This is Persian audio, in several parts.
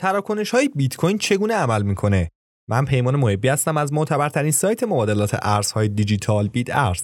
تراکنش های بیت کوین چگونه عمل می‌کنه من پیمان محبی هستم از معتبرترین سایت مبادلات ارزهای دیجیتال بیت ارز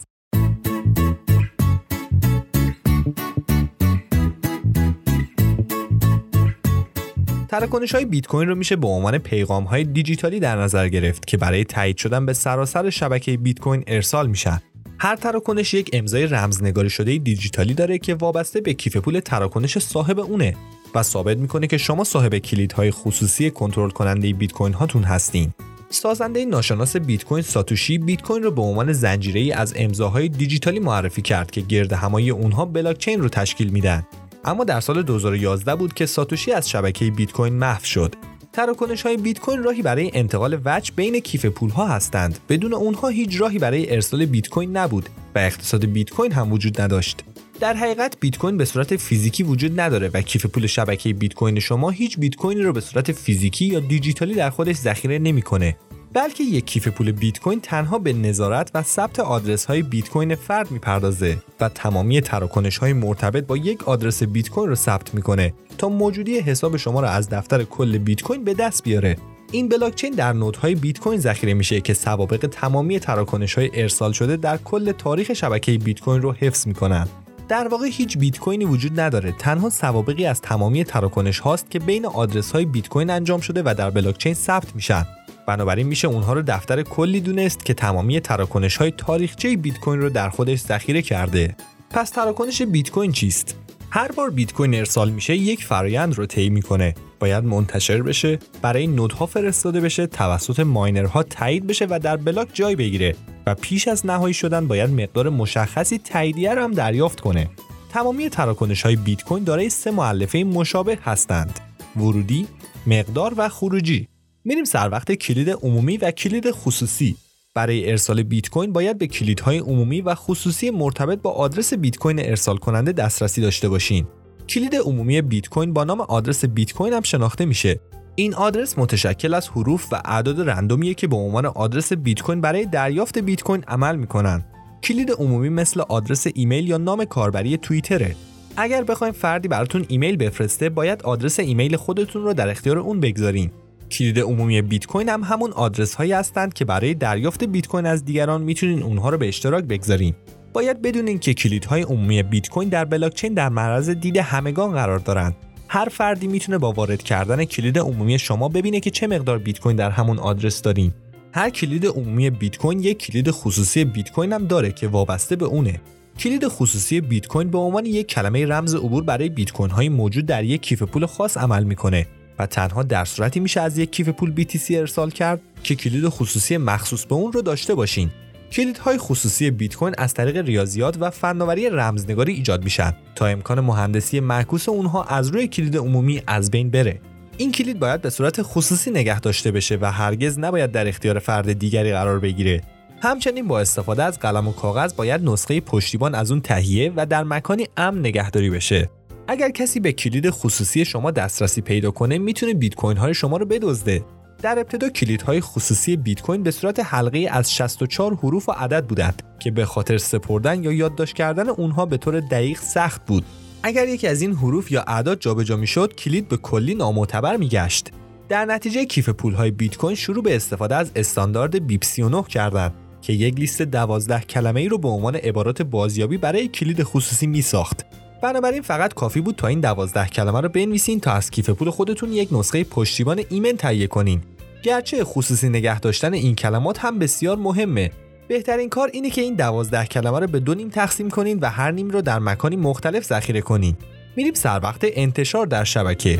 تراکنش های بیت کوین رو میشه به عنوان پیغام های دیجیتالی در نظر گرفت که برای تایید شدن به سراسر شبکه بیت کوین ارسال میشن. هر تراکنش یک امضای رمزنگاری شده دیجیتالی داره که وابسته به کیف پول تراکنش صاحب اونه و ثابت می‌کنه که شما صاحب کلیدهای خصوصی کنترل کننده بیت کوین هاتون هستین. سازنده ناشناس بیت کوین ساتوشی بیت کوین رو به عنوان زنجیره ای از امضاهای دیجیتالی معرفی کرد که گرد همایی اونها بلاک چین رو تشکیل میدن. اما در سال 2011 بود که ساتوشی از شبکه بیت کوین محو شد. تراکنش های بیت کوین راهی برای انتقال وجه بین کیف پول ها هستند. بدون اونها هیچ راهی برای ارسال بیت کوین نبود و اقتصاد بیت کوین هم وجود نداشت. در حقیقت بیت کوین به صورت فیزیکی وجود نداره و کیف پول شبکه بیت کوین شما هیچ بیت کوینی رو به صورت فیزیکی یا دیجیتالی در خودش ذخیره نمی‌کنه بلکه یک کیف پول بیت کوین تنها به نظارت و ثبت آدرس های بیت کوین فرد می‌پردازه و تمامی تراکنش های مرتبط با یک آدرس بیت کوین رو ثبت می‌کنه تا موجودی حساب شما را از دفتر کل بیت کوین به دست بیاره. این بلاکچین در نودهای بیت کوین ذخیره میشه که سوابق تمامی تراکنش های ارسال شده در کل تاریخ شبکه بیت کوین رو حفظ می‌کنن. در واقع هیچ بیت کوینی وجود نداره. تنها سوابقی از تمامی تراکنش هاست که بین آدرس های بیت کوین انجام شده و در بلاکچین ثبت میشن. بنابراین میشه اونها رو دفتر کلی دونست که تمامی تراکنش های تاریخچه بیت کوین رو در خودش ذخیره کرده. پس تراکنش بیت کوین چیست؟ هر بار بیت کوین ارسال میشه یک فرایند رو طی می‌کنه. باید منتشر بشه برای نودها فرستاده بشه توسط ماینرها تایید بشه و در بلاک جای بگیره. و پیش از نهایی شدن باید مقدار مشخصی تاییدیه رو هم دریافت کنه. تمامی تراکنش های بیت کوین دارای سه معلفه مشابه هستند. ورودی مقدار و خروجی. میریم سر وقت کلید عمومی و کلید خصوصی برای ارسال بیت کوین باید به کلیدهای عمومی و خصوصی مرتبط با آدرس بیت کوین ارسال کننده دسترسی داشته باشین. کلید عمومی بیت کوین با نام آدرس بیت کوین هم شناخته میشه. این آدرس متشکل از حروف و اعداد رندومیه که به عنوان آدرس بیت کوین برای دریافت بیت کوین عمل می‌کنن. کلید عمومی مثل آدرس ایمیل یا نام کاربری توییتره. اگر بخوایم فردی براتون ایمیل بفرسته باید آدرس ایمیل خودتون رو در اختیار اون بگذارین. کلید عمومی بیت کوین هم همون آدرس هایی هستند که برای دریافت بیت کوین از دیگران می‌تونین اونها رو به اشتراک بگذارین. باید بدونین که کلیدهای عمومی بیت کوین در بلاکچین در معرض دید همگان قرار دارند. هر فردی می‌تونه با وارد کردن کلید عمومی شما ببینه که چه مقدار بیت کوین در همون آدرس دارین. هر کلید عمومی بیت کوین یک کلید خصوصی بیت کوین هم داره که وابسته به اونه. کلید خصوصی بیت کوین به عنوان یک کلمه رمز عبور برای بیت کوین های موجود در یک کیف پول خاص عمل می‌کنه و تنها در صورتی میشه از یک کیف پول BTC ارسال کرد که کلید خصوصی مخصوص به اون رو داشته باشین. کلیدهای خصوصی بیت کوین از طریق ریاضیات و فناوری رمزنگاری ایجاد میشن تا امکان مهندسی معکوس اونها از روی کلید عمومی از بین بره. این کلید باید به صورت خصوصی نگه داشته بشه و هرگز نباید در اختیار فرد دیگری قرار بگیره. همچنین با استفاده از قلم و کاغذ باید نسخه پشتیبان از اون تهیه و در مکانی امن نگهداری بشه. اگر کسی به کلید خصوصی شما دسترسی پیدا کنه می‌تونه بیت کوین های شما رو بدزده. در ابتدا کلیدهای خصوصی بیت کوین به صورت حلقه از 64 حروف و عدد بودند که به خاطر سپردن یا یادداشت کردن اونها به طور دقیق سخت بود. اگر یکی از این حروف یا اعداد جابجا می‌شد کلید به کلی نامعتبر میگشت. در نتیجه کیف پولهای بیت کوین شروع به استفاده از استاندارد بیپ 39 کردند که یک لیست 12 کلمه ای رو به عنوان عبارات بازیابی برای کلید خصوصی می ساخت بنابراین فقط کافی بود تا این دوازده کلمه رو بنویسین تا از کیف پول خودتون یک نسخه پشتیبان ایمن تهیه کنین. گرچه خصوصی نگه داشتن این کلمات هم بسیار مهمه. بهترین کار اینه که این دوازده کلمه رو به دو نیم تقسیم کنین و هر نیم رو در مکانی مختلف ذخیره کنین. میریم سر وقت انتشار در شبکه.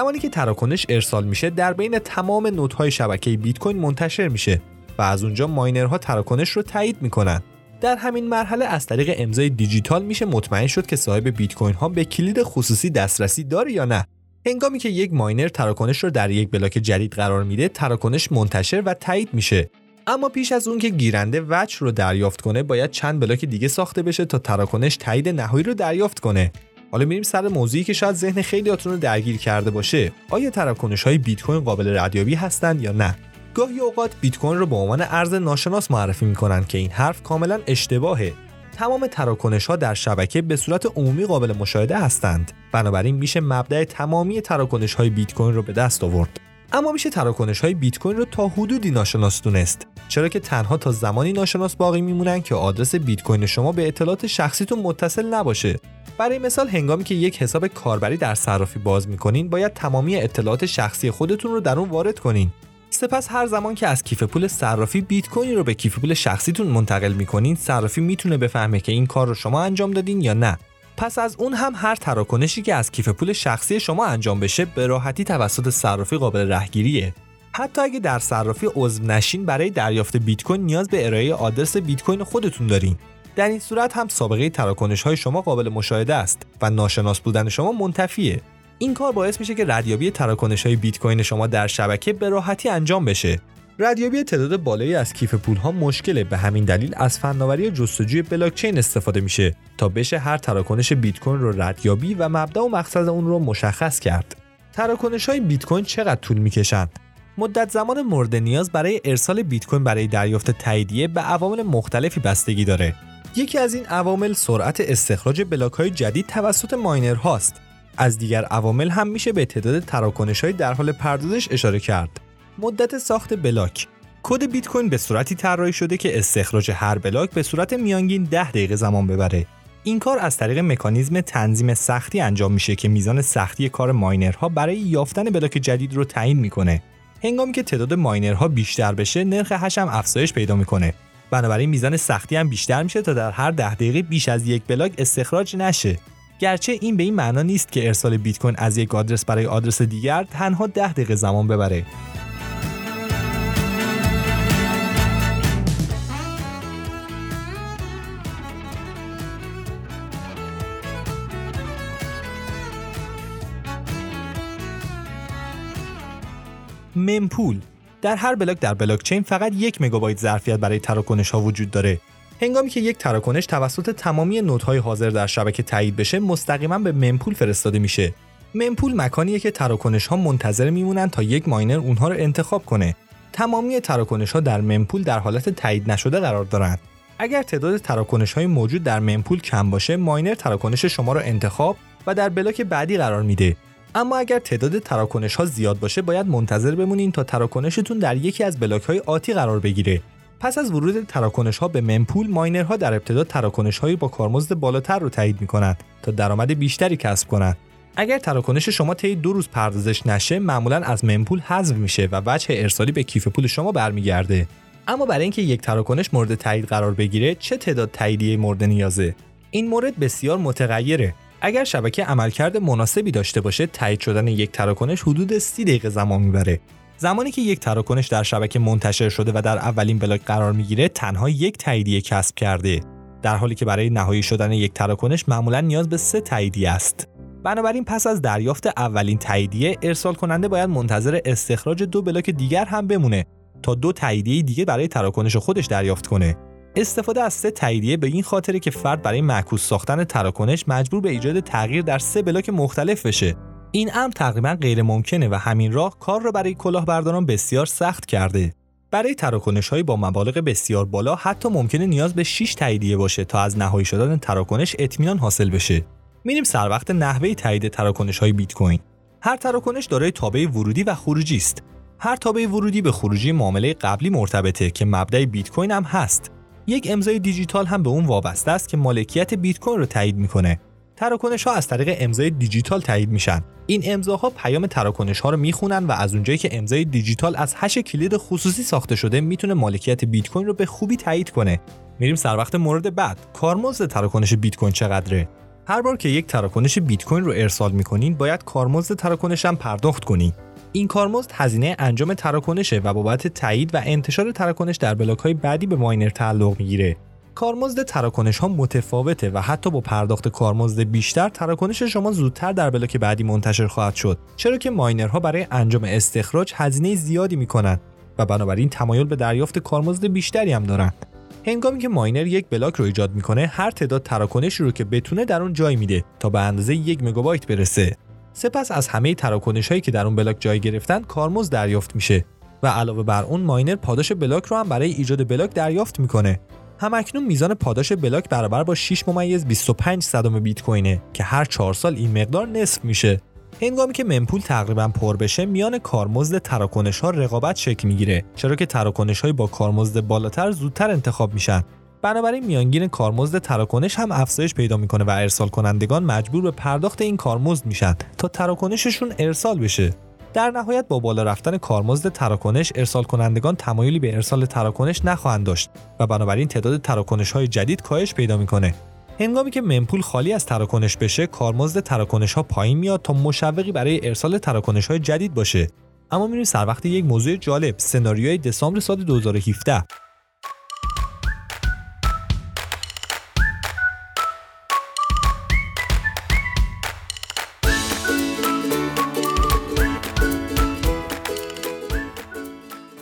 زمانی که تراکنش ارسال میشه در بین تمام نودهای شبکه بیت کوین منتشر میشه و از اونجا ماینرها تراکنش رو تایید می‌کنن. در همین مرحله از طریق امضای دیجیتال میشه مطمئن شد که صاحب بیت کوین ها به کلید خصوصی دسترسی داره یا نه. هنگامی که یک ماینر تراکنش رو در یک بلاک جدید قرار میده تراکنش منتشر و تایید میشه. اما پیش از اون که گیرنده وجه رو دریافت کنه باید چند بلاک دیگه ساخته بشه تا تراکنش تایید نهایی رو دریافت کنه. حالا میریم سر موضوعی که شاید ذهن خیلیاتون رو درگیر کرده باشه. آیا تراکنش های بیت کوین قابل ردیابی هستند یا نه؟ گاهی اوقات بیت کوین رو به عنوان ارز ناشناس معرفی می‌کنن که این حرف کاملا اشتباهه. تمام تراکنش ها در شبکه به صورت عمومی قابل مشاهده هستند. بنابراین میشه مبدأ تمامی تراکنش های بیت کوین رو به دست آورد. اما میشه تراکنش های بیت کوین رو تا حدودی ناشناس دونست. چرا که تنها تا زمانی ناشناس باقی میمونن که آدرس بیت کوین شما به اطلاعات شخصیتون متصل نباشه. برای مثال هنگامی که یک حساب کاربری در صرافی باز می‌کنین باید تمامی اطلاعات شخصی خودتون رو در اون وارد کنین. سپس هر زمان که از کیف پول صرافی بیت کوین رو به کیف پول شخصیتون منتقل می‌کنین صرافی می‌تونه بفهمه که این کار رو شما انجام دادین یا نه. پس از اون هم هر تراکنشی که از کیف پول شخصی شما انجام بشه به راحتی توسط صرافی قابل رهگیریه. حتی اگه در صرافی عضو نشین برای دریافت بیت کوین نیاز به ارائه آدرس بیت کوین خودتون دارین. در این صورت هم سابقه تراکنش های شما قابل مشاهده است و ناشناس بودن شما منتفیه. این کار باعث میشه که ردیابی تراکنش های بیت کوین شما در شبکه به راحتی انجام بشه. ردیابی تعداد بالایی از کیف پول ها مشکله. به همین دلیل از فناوری جستجوی بلاکچین استفاده میشه تا بشه هر تراکنش بیت کوین رو ردیابی و مبدا و مقصد اون رو مشخص کرد. تراکنش های بیت کوین چقدر طول می‌کشند مدت زمان مورد نیاز برای ارسال بیت کوین برای دریافت تاییدیه به عوامل مختلفی بستگی داره. یکی از این عوامل سرعت استخراج بلاک های جدید توسط ماینر هاست از دیگر عوامل هم میشه به تعداد تراکنش های در حال پردازش اشاره کرد. مدت ساخت بلاک. کد بیت کوین به صورتی طراحی شده که استخراج هر بلاک به صورت میانگین 10 دقیقه زمان ببره. این کار از طریق مکانیزم تنظیم سختی انجام میشه که میزان سختی کار ماینرها برای یافتن بلاک جدید رو تعیین می‌کنه. هنگامی که تعداد ماینرها بیشتر بشه نرخ هش هم افزایش پیدا می‌کنه. بنابراین میزان سختی هم بیشتر میشه تا در هر ده دقیقه بیش از یک بلاک استخراج نشه. گرچه این به این معنا نیست که ارسال بیت کوین از یک آدرس برای آدرس دیگر تنها ده دقیقه زمان ببره. ممپول در هر بلاک در بلاکچین فقط یک مگابایت ظرفیت برای تراکنش ها وجود داره. هنگامی که یک تراکنش توسط تمامی نودهای حاضر در شبکه تایید بشه مستقیما به ممپول فرستاده میشه. ممپول مکانیه که تراکنش ها منتظر میمونن تا یک ماینر اونها رو انتخاب کنه. تمامی تراکنش ها در ممپول در حالت تایید نشده قرار دارند اگر تعداد تراکنش های موجود در ممپول کم باشه ماینر تراکنش شما رو انتخاب و در بلاک بعدی قرار میده. اما اگر تعداد تراکنش ها زیاد باشه باید منتظر بمونین تا تراکنشتون در یکی از بلاک های آتی قرار بگیره. پس از ورود تراکنش ها به ممپول ماینرها در ابتدا تراکنش هایی با کارمزد بالاتر رو تایید می کنند تا درآمد بیشتری کسب کنند. اگر تراکنش شما طی دو روز پردازش نشه معمولا از ممپول حذف میشه و وجه ارسالی به کیف پول شما برمیگرده. اما برای اینکه یک تراکنش مورد تایید قرار بگیره چه تعداد تاییدیه مورد نیازه؟ این مورد بسیار متغیره. اگر شبکه عملکرد مناسبی داشته باشه تایید شدن یک تراکنش حدود 30 دقیقه زمان می‌بره. زمانی که یک تراکنش در شبکه منتشر شده و در اولین بلاک قرار می‌گیره تنها یک تاییدیه کسب کرده. در حالی که برای نهایی شدن یک تراکنش معمولا نیاز به سه تاییدیه است. بنابراین پس از دریافت اولین تاییدیه ارسال کننده باید منتظر استخراج دو بلاک دیگر هم بمونه تا دو تاییدیه دیگه برای تراکنش خودش دریافت کنه. استفاده از سه تاییدیه به این خاطره که فرد برای معکوس ساختن تراکنش مجبور به ایجاد تغییر در سه بلاک مختلف بشه. این امر تقریبا غیر ممکنه و همین راه کار را برای کلاهبرداران بسیار سخت کرده. برای تراکنش های با مبالغ بسیار بالا حتی ممکنه نیاز به 6 تاییدیه باشه تا از نهایی شدن تراکنش اطمینان حاصل بشه. میریم سر وقت نحوه تایید تراکنش های بیت کوین. هر تراکنش دارای تابع ورودی و خروجی است. هر تابع ورودی به خروجی معامله قبلی مرتبطه که مبدأ بیت کوین هم هست. یک امضای دیجیتال هم به اون وابسته است که مالکیت بیت کوین رو تایید می‌کنه. تراکنش ها از طریق امضای دیجیتال تایید میشن. این امضاها پیام تراکنش ها رو می‌خونن و از اونجایی که امضای دیجیتال از هش کلید خصوصی ساخته شده می‌تونه مالکیت بیت کوین رو به خوبی تایید کنه. میریم سر وقت مورد بعد. کارمزد تراکنش بیت کوین چقدره؟ هر بار که یک تراکنش بیت کوین رو ارسال می‌کنین باید کارمزد تراکنش هم پرداخت کنین این کارمزد هزینه انجام تراکنشه و بابت تایید و انتشار تراکنش در بلاک های بعدی به ماینر تعلق می‌گیره. کارمزد تراکنش ها متفاوته و حتی با پرداخت کارمزد بیشتر تراکنش شما زودتر در بلاک بعدی منتشر خواهد شد چرا که ماینرها برای انجام استخراج هزینه زیادی می‌کنند و بنابراین تمایل به دریافت کارمزد بیشتری هم دارند هنگامی که ماینر یک بلاک رو ایجاد می‌کنه هر تعداد تراکنش رو که بتونه در اون جای میده تا به اندازه یک مگابایت برسه. سپس از همه تراکنش هایی که در اون بلاک جای گرفتن کارمزد دریافت میشه و علاوه بر اون ماینر پاداش بلاک رو هم برای ایجاد بلاک دریافت می‌کنه. همکنون میزان پاداش بلاک برابر با 6 ممیز 25 صدم بیت کوینه که هر 4 سال این مقدار نصف میشه. هنگامی که mempool تقریبا پر بشه میان کارمزد تراکنش ها رقابت شکل می‌گیره چرا که تراکنش های با کارمزد بالاتر زودتر انتخاب میشن. بنابراین میانگین کارمزد تراکنش هم افزایش پیدا می‌کنه و ارسال کنندگان مجبور به پرداخت این کارمزد میشن تا تراکنششون ارسال بشه. در نهایت با بالا رفتن کارمزد تراکنش ارسال کنندگان تمایلی به ارسال تراکنش نخواهند داشت و بنابراین تعداد تراکنش های جدید کاهش پیدا می‌کنه. هنگامی که منپول خالی از تراکنش بشه کارمزد تراکنش ها پایین میاد تا مشوقی برای ارسال تراکنش های جدید باشه. اما میریم سر وقت یک موضوع جالب سناریوی دسامبر سال 2017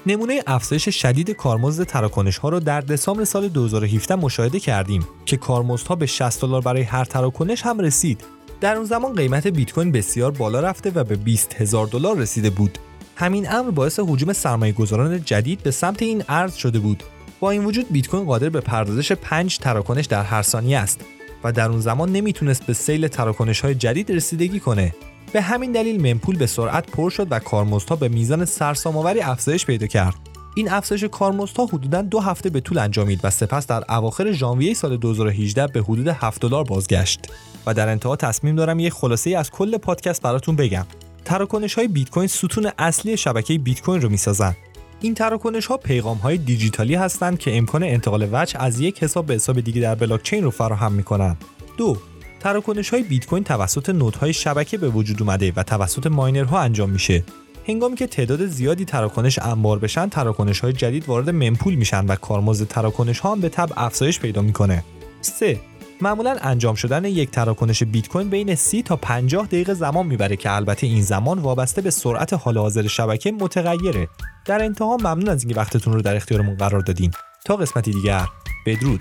نمونه افزایش شدید کارمزد تراکنش ها رو در دسامبر سال 2017 مشاهده کردیم که کارمزدها به 60 دلار برای هر تراکنش هم رسید. در اون زمان قیمت بیت کوین بسیار بالا رفته و به 20 هزار دلار رسیده بود. همین امر باعث هجوم سرمایه گذاران جدید به سمت این ارز شده بود. با این وجود بیت کوین قادر به پردازش 5 تراکنش در هر ثانیه است و در اون زمان نمی‌تونست به سیل تراکنش های جدید رسیدگی کنه. به همین دلیل منپول به سرعت پر شد و کارمزدها به میزان سرسام‌آوری افزایش پیدا کرد. این افزایش کارمزدها حدوداً دو هفته به طول انجامید و سپس در اواخر ژانویه سال 2018 به حدود 7 دلار بازگشت. و در انتها تصمیم دارم یک خلاصه از کل پادکست براتون بگم. تراکنش های بیت کوین ستون اصلی شبکه بیت کوین رو می‌سازن. این تراکنش ها پیغام های دیجیتالی هستند که امکان انتقال وجه از یک حساب به حساب دیگه در بلاکچین رو فراهم می‌کنن. دو تراکنش های بیت کوین توسط نودهای شبکه به وجود اومده و توسط ماینرها انجام میشه. هنگامی که تعداد زیادی تراکنش انبار بشن تراکنش های جدید وارد منپول میشن و کارمزد تراکنش ها هم به تب افزایش پیدا می‌کنه. 3 معمولا انجام شدن یک تراکنش بیت کوین بین 30 تا 50 دقیقه زمان می‌بره که البته این زمان وابسته به سرعت حال حاضر شبکه متغیره. در انتها ممنون از اینکه وقتتون رو در اختیارمون قرار دادین. تا قسمتی دیگر بدرود.